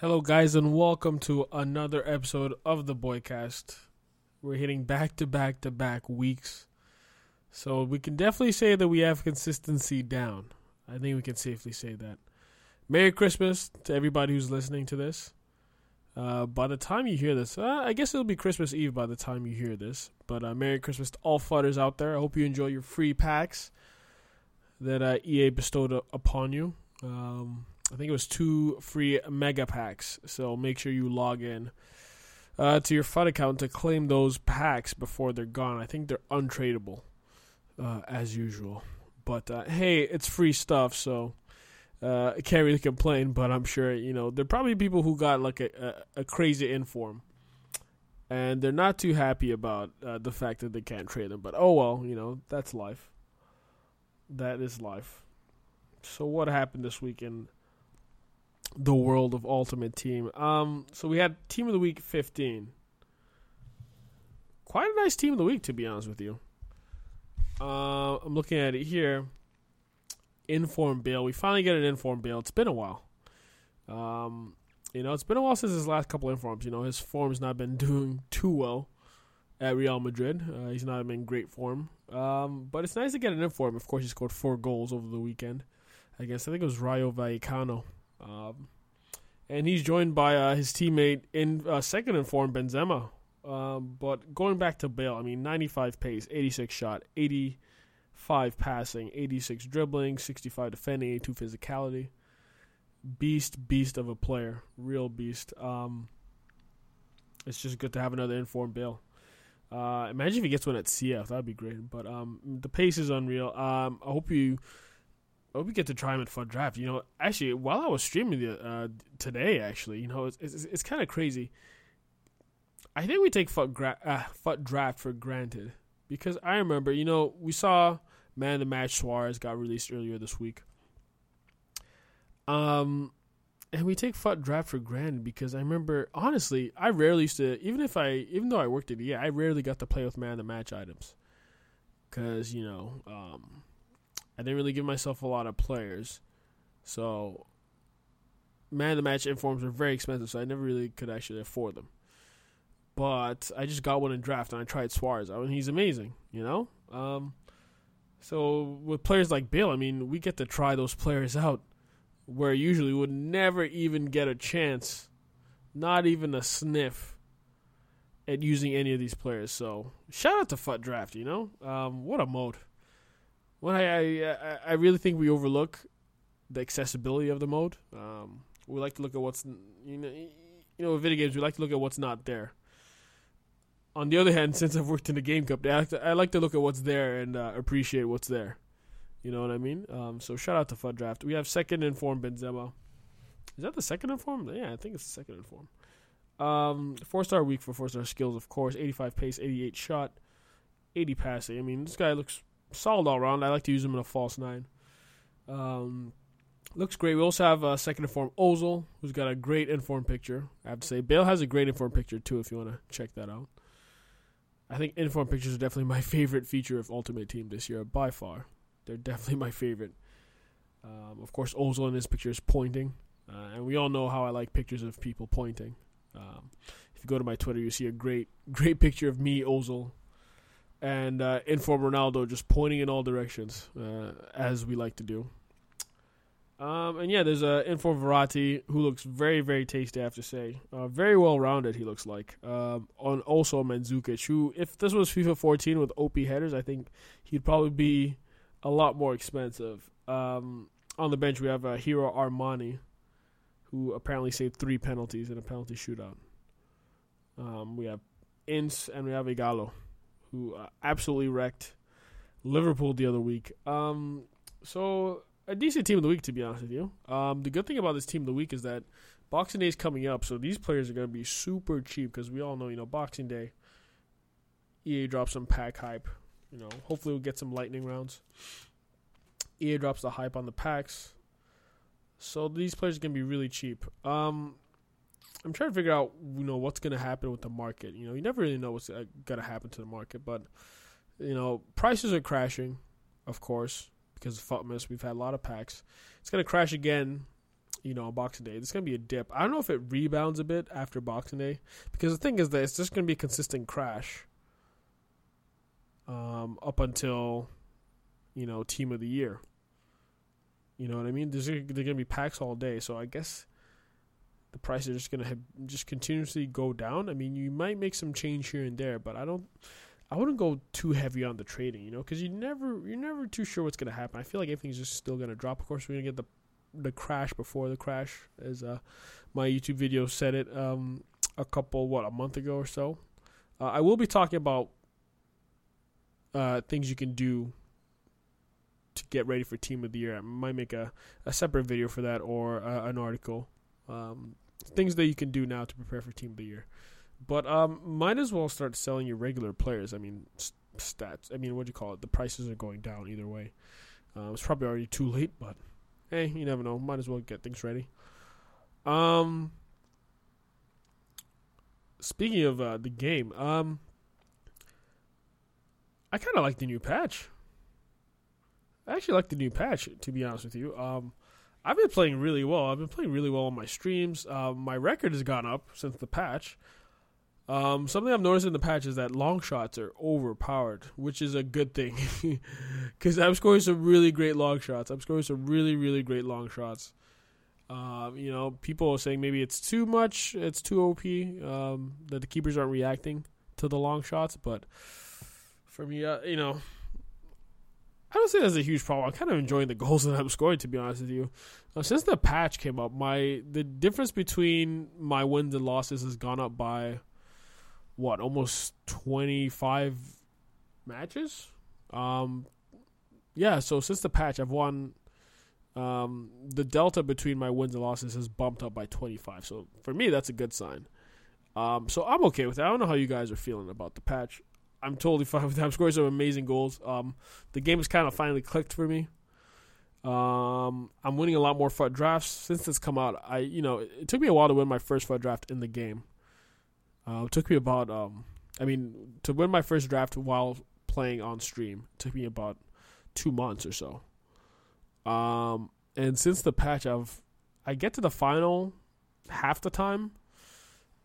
Hello, guys, and welcome to another episode of the Boi Cast. We're hitting back to back to back weeks, so we can definitely say that we have consistency down. I think we can safely say that. Merry Christmas to everybody who's listening to this. Uh, by the time you hear this, uh, I guess it'll be Christmas Eve by the time you hear this. But uh, Merry Christmas to all fudders out there. I hope you enjoy your free packs that uh, EA bestowed upon you. Um, I think it was two free mega packs. So make sure you log in uh, to your FUT account to claim those packs before they're gone. I think they're untradeable, uh, as usual. But uh, hey, it's free stuff, so uh, I can't really complain. But I'm sure you know there are probably people who got like a, a, a crazy inform, and they're not too happy about uh, the fact that they can't trade them. But oh well, you know that's life. That is life. So what happened this weekend? The world of Ultimate Team. Um, so we had Team of the Week 15. Quite a nice Team of the Week, to be honest with you. Uh, I'm looking at it here. Inform Bale. We finally get an Inform Bale. It's been a while. Um, you know, it's been a while since his last couple informs. You know, his form's not been doing too well at Real Madrid. Uh, he's not in great form. Um, but it's nice to get an inform. Of course, he scored four goals over the weekend. I guess I think it was Rayo Vallecano. Um, and he's joined by uh, his teammate in uh, second in form, Benzema. Um, but going back to Bale, I mean, 95 pace, 86 shot, 85 passing, 86 dribbling, 65 defending, 82 physicality. Beast, beast of a player, real beast. Um, it's just good to have another informed Bale. Uh, imagine if he gets one at CF, that'd be great. But um, the pace is unreal. Um, I hope you hope we get to try him at Draft. You know, actually, while I was streaming the, uh, today, actually, you know, it's it's, it's kind of crazy. I think we take FUT, gra- uh, Draft for granted because I remember, you know, we saw Man of the Match Suarez got released earlier this week. Um, and we take FUT Draft for granted because I remember, honestly, I rarely used to, even if I, even though I worked at EA, I rarely got to play with Man of the Match items because you know. Um, I didn't really give myself a lot of players. So, man the match informs are very expensive, so I never really could actually afford them. But I just got one in draft, and I tried Suarez. I mean, he's amazing, you know? Um, so, with players like Bale, I mean, we get to try those players out where usually we would never even get a chance, not even a sniff at using any of these players. So, shout out to FUT Draft, you know? Um, what a mode. Well, I, I I really think we overlook the accessibility of the mode. Um, we like to look at what's you know you know with video games we like to look at what's not there. On the other hand, since I've worked in the game company, I like to, I like to look at what's there and uh, appreciate what's there. You know what I mean? Um, so shout out to FUT Draft. We have second inform Benzema. Is that the second inform? Yeah, I think it's the second inform. Um, four star week for four star skills, of course. Eighty five pace, eighty eight shot, eighty passing. I mean, this guy looks solid all around. I like to use him in a false nine. Um, looks great. We also have a second inform Ozil, who's got a great inform picture. I have to say, Bale has a great inform picture too. If you want to check that out, I think inform pictures are definitely my favorite feature of Ultimate Team this year by far. They're definitely my favorite. Um, of course, Ozil in this picture is pointing, uh, and we all know how I like pictures of people pointing. Um, if you go to my Twitter, you see a great, great picture of me, Ozil, and uh, inform Ronaldo just pointing in all directions, uh, as we like to do. Um, and yeah, there's a uh, inform Verratti who looks very, very tasty. I have to say, uh, very well rounded. He looks like. Um, on also Mandzukic, who if this was FIFA 14 with OP headers, I think he'd probably be a lot more expensive. Um, on the bench, we have uh, Hero Armani, who apparently saved three penalties in a penalty shootout. Um, we have Ince and we have Ighalo who uh, absolutely wrecked Liverpool the other week. Um, so a decent team of the week, to be honest with you. Um, the good thing about this team of the week is that Boxing Day is coming up, so these players are going to be super cheap because we all know, you know, Boxing Day. EA drops some pack hype. You know, hopefully we'll get some lightning rounds. EA drops the hype on the packs. So these players are gonna be really cheap. Um, I'm trying to figure out, you know, what's going to happen with the market. You know, you never really know what's uh, going to happen to the market, but you know, prices are crashing, of course, because of FUTMAS. We've had a lot of packs. It's going to crash again, you know, on Boxing Day. There's gonna be a dip. I don't know if it rebounds a bit after Boxing Day because the thing is that it's just gonna be a consistent crash. Um, up until, you know, Team of the Year. You know what I mean? There's they're gonna be packs all day, so I guess the price is just gonna have, just continuously go down. I mean, you might make some change here and there, but I don't. I wouldn't go too heavy on the trading, you know, because you never you're never too sure what's gonna happen. I feel like everything's just still gonna drop. Of course, we're gonna get the the crash before the crash, as uh, my YouTube video said it um, a couple what a month ago or so. Uh, I will be talking about uh, things you can do to get ready for Team of the Year. I might make a, a separate video for that or uh, an article. Um, things that you can do now to prepare for Team of the Year. But um, might as well start selling your regular players. I mean, st- stats. I mean, what do you call it? The prices are going down either way. Uh, it's probably already too late, but hey, you never know. Might as well get things ready. Um, speaking of uh, the game, um, I kind of like the new patch. I actually like the new patch, to be honest with you. Um, I've been playing really well. I've been playing really well on my streams. Uh, my record has gone up since the patch. Um, something I've noticed in the patch is that long shots are overpowered, which is a good thing. Because I'm scoring some really great long shots. I'm scoring some really, really great long shots. Um, you know, people are saying maybe it's too much, it's too OP, um, that the keepers aren't reacting to the long shots. But for me, uh, you know, I don't say that's a huge problem. I'm kind of enjoying the goals that I'm scoring, to be honest with you. Uh, since the patch came up, my the difference between my wins and losses has gone up by what almost 25 matches. Um, yeah, so since the patch, I've won. Um, the delta between my wins and losses has bumped up by 25. So for me, that's a good sign. Um, so I'm okay with it. I don't know how you guys are feeling about the patch. I'm totally fine with that. I'm scoring some amazing goals. Um, the game has kind of finally clicked for me. Um, I'm winning a lot more FUT drafts since it's come out. I, you know, it, it took me a while to win my first FUT draft in the game. Uh, it took me about, um, I mean, to win my first draft while playing on stream took me about two months or so. Um, and since the patch, I've I get to the final half the time,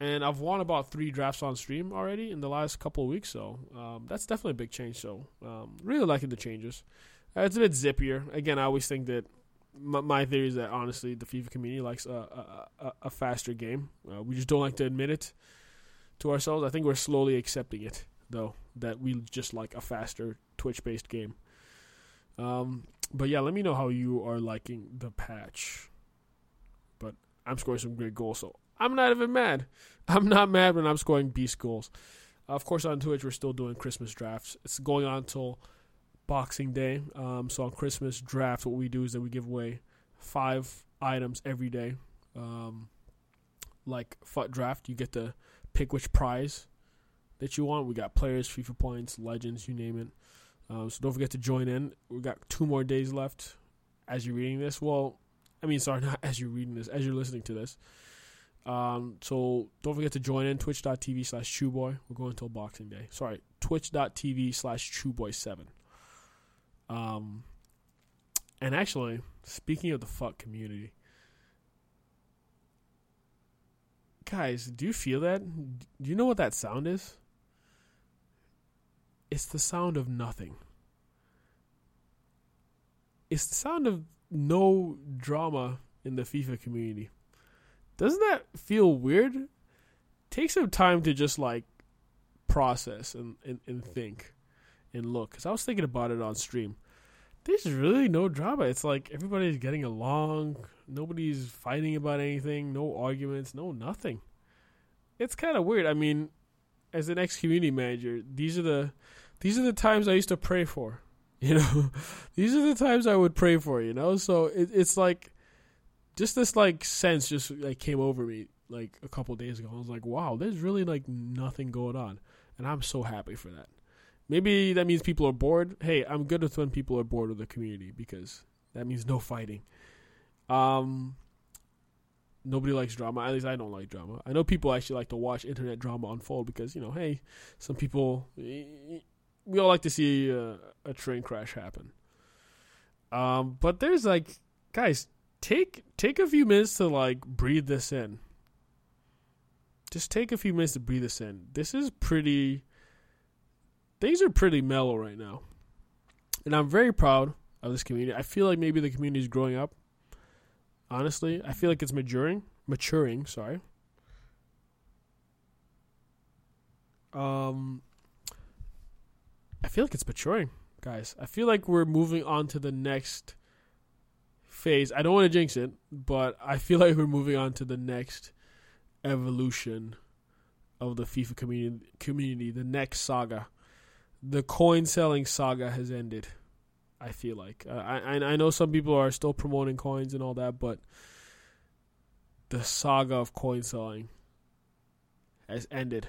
and I've won about three drafts on stream already in the last couple weeks. So um, that's definitely a big change. So um, really liking the changes. Uh, it's a bit zippier. Again, I always think that my, my theory is that honestly the FIFA community likes a, a, a, a faster game. Uh, we just don't like to admit it to ourselves. I think we're slowly accepting it, though, that we just like a faster Twitch based game. Um, but yeah, let me know how you are liking the patch. But I'm scoring some great goals, so I'm not even mad. I'm not mad when I'm scoring beast goals. Of course, on Twitch, we're still doing Christmas drafts. It's going on until Boxing Day. Um, so on Christmas draft, what we do is that we give away five items every day. Um, like FUT draft, you get to pick which prize that you want. We got players, FIFA points, legends, you name it. Um, so don't forget to join in. We got two more days left as you're reading this. Well, I mean, sorry, not as you're reading this, as you're listening to this. Um, so don't forget to join in twitch.tv slash chuboi. We're going until Boxing Day. Sorry, twitch.tv slash chuboi7. Um, and actually, speaking of the FUT community, guys, do you feel that? Do you know what that sound is? It's the sound of nothing. It's the sound of no drama in the FIFA community. Doesn't that feel weird? Take some time to just like process and, and, and think and look. Because I was thinking about it on stream. There's really no drama. It's like everybody's getting along. Nobody's fighting about anything. No arguments. No nothing. It's kind of weird. I mean, as an ex community manager, these are the these are the times I used to pray for. You know, these are the times I would pray for. You know, so it, it's like just this like sense just like came over me like a couple days ago. I was like, wow, there's really like nothing going on, and I'm so happy for that. Maybe that means people are bored. Hey, I'm good with when people are bored with the community because that means no fighting. Um, nobody likes drama. At least I don't like drama. I know people actually like to watch internet drama unfold because you know, hey, some people we all like to see a, a train crash happen. Um, but there's like, guys, take take a few minutes to like breathe this in. Just take a few minutes to breathe this in. This is pretty things are pretty mellow right now. And I'm very proud of this community. I feel like maybe the community is growing up. Honestly, I feel like it's maturing, maturing, sorry. Um I feel like it's maturing, guys. I feel like we're moving on to the next phase. I don't want to jinx it, but I feel like we're moving on to the next evolution of the FIFA community. Community, the next saga, the coin selling saga has ended. I feel like uh, I I know some people are still promoting coins and all that, but the saga of coin selling has ended.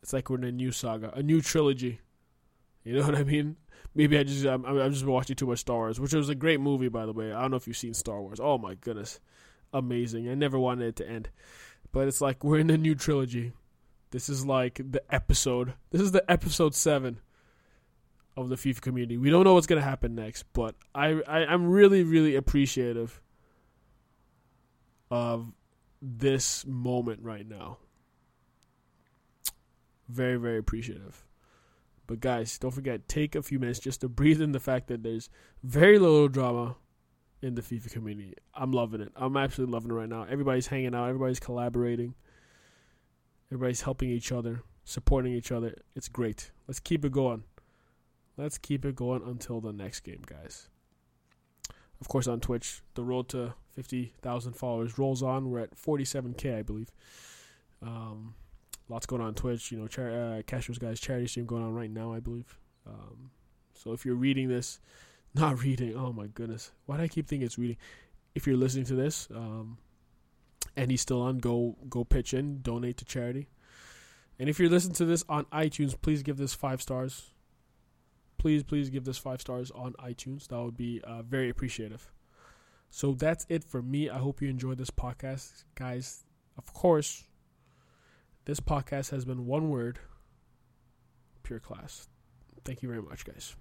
It's like we're in a new saga, a new trilogy. You know what I mean? Maybe I just I'm, I'm just watching too much Star Wars, which was a great movie by the way. I don't know if you've seen Star Wars. Oh my goodness, amazing! I never wanted it to end, but it's like we're in a new trilogy. This is like the episode. This is the episode seven of the FIFA community. We don't know what's gonna happen next, but I, I I'm really really appreciative of this moment right now. Very very appreciative. But guys, don't forget, take a few minutes just to breathe in the fact that there's very little drama in the FIFA community. I'm loving it. I'm absolutely loving it right now. Everybody's hanging out, everybody's collaborating, everybody's helping each other, supporting each other. It's great. Let's keep it going. Let's keep it going until the next game, guys. Of course, on Twitch, the road to 50,000 followers rolls on. We're at 47K, I believe. Um, lots going on, on Twitch. You know, char- uh, guys charity stream going on right now, I believe. Um, so if you're reading this, not reading, oh my goodness, why do I keep thinking it's reading? If you're listening to this, um, and he's still on, go go pitch in, donate to charity. And if you're listening to this on iTunes, please give this five stars. Please, please give this five stars on iTunes. That would be uh, very appreciative. So that's it for me. I hope you enjoyed this podcast, guys. Of course, this podcast has been one word pure class. Thank you very much, guys.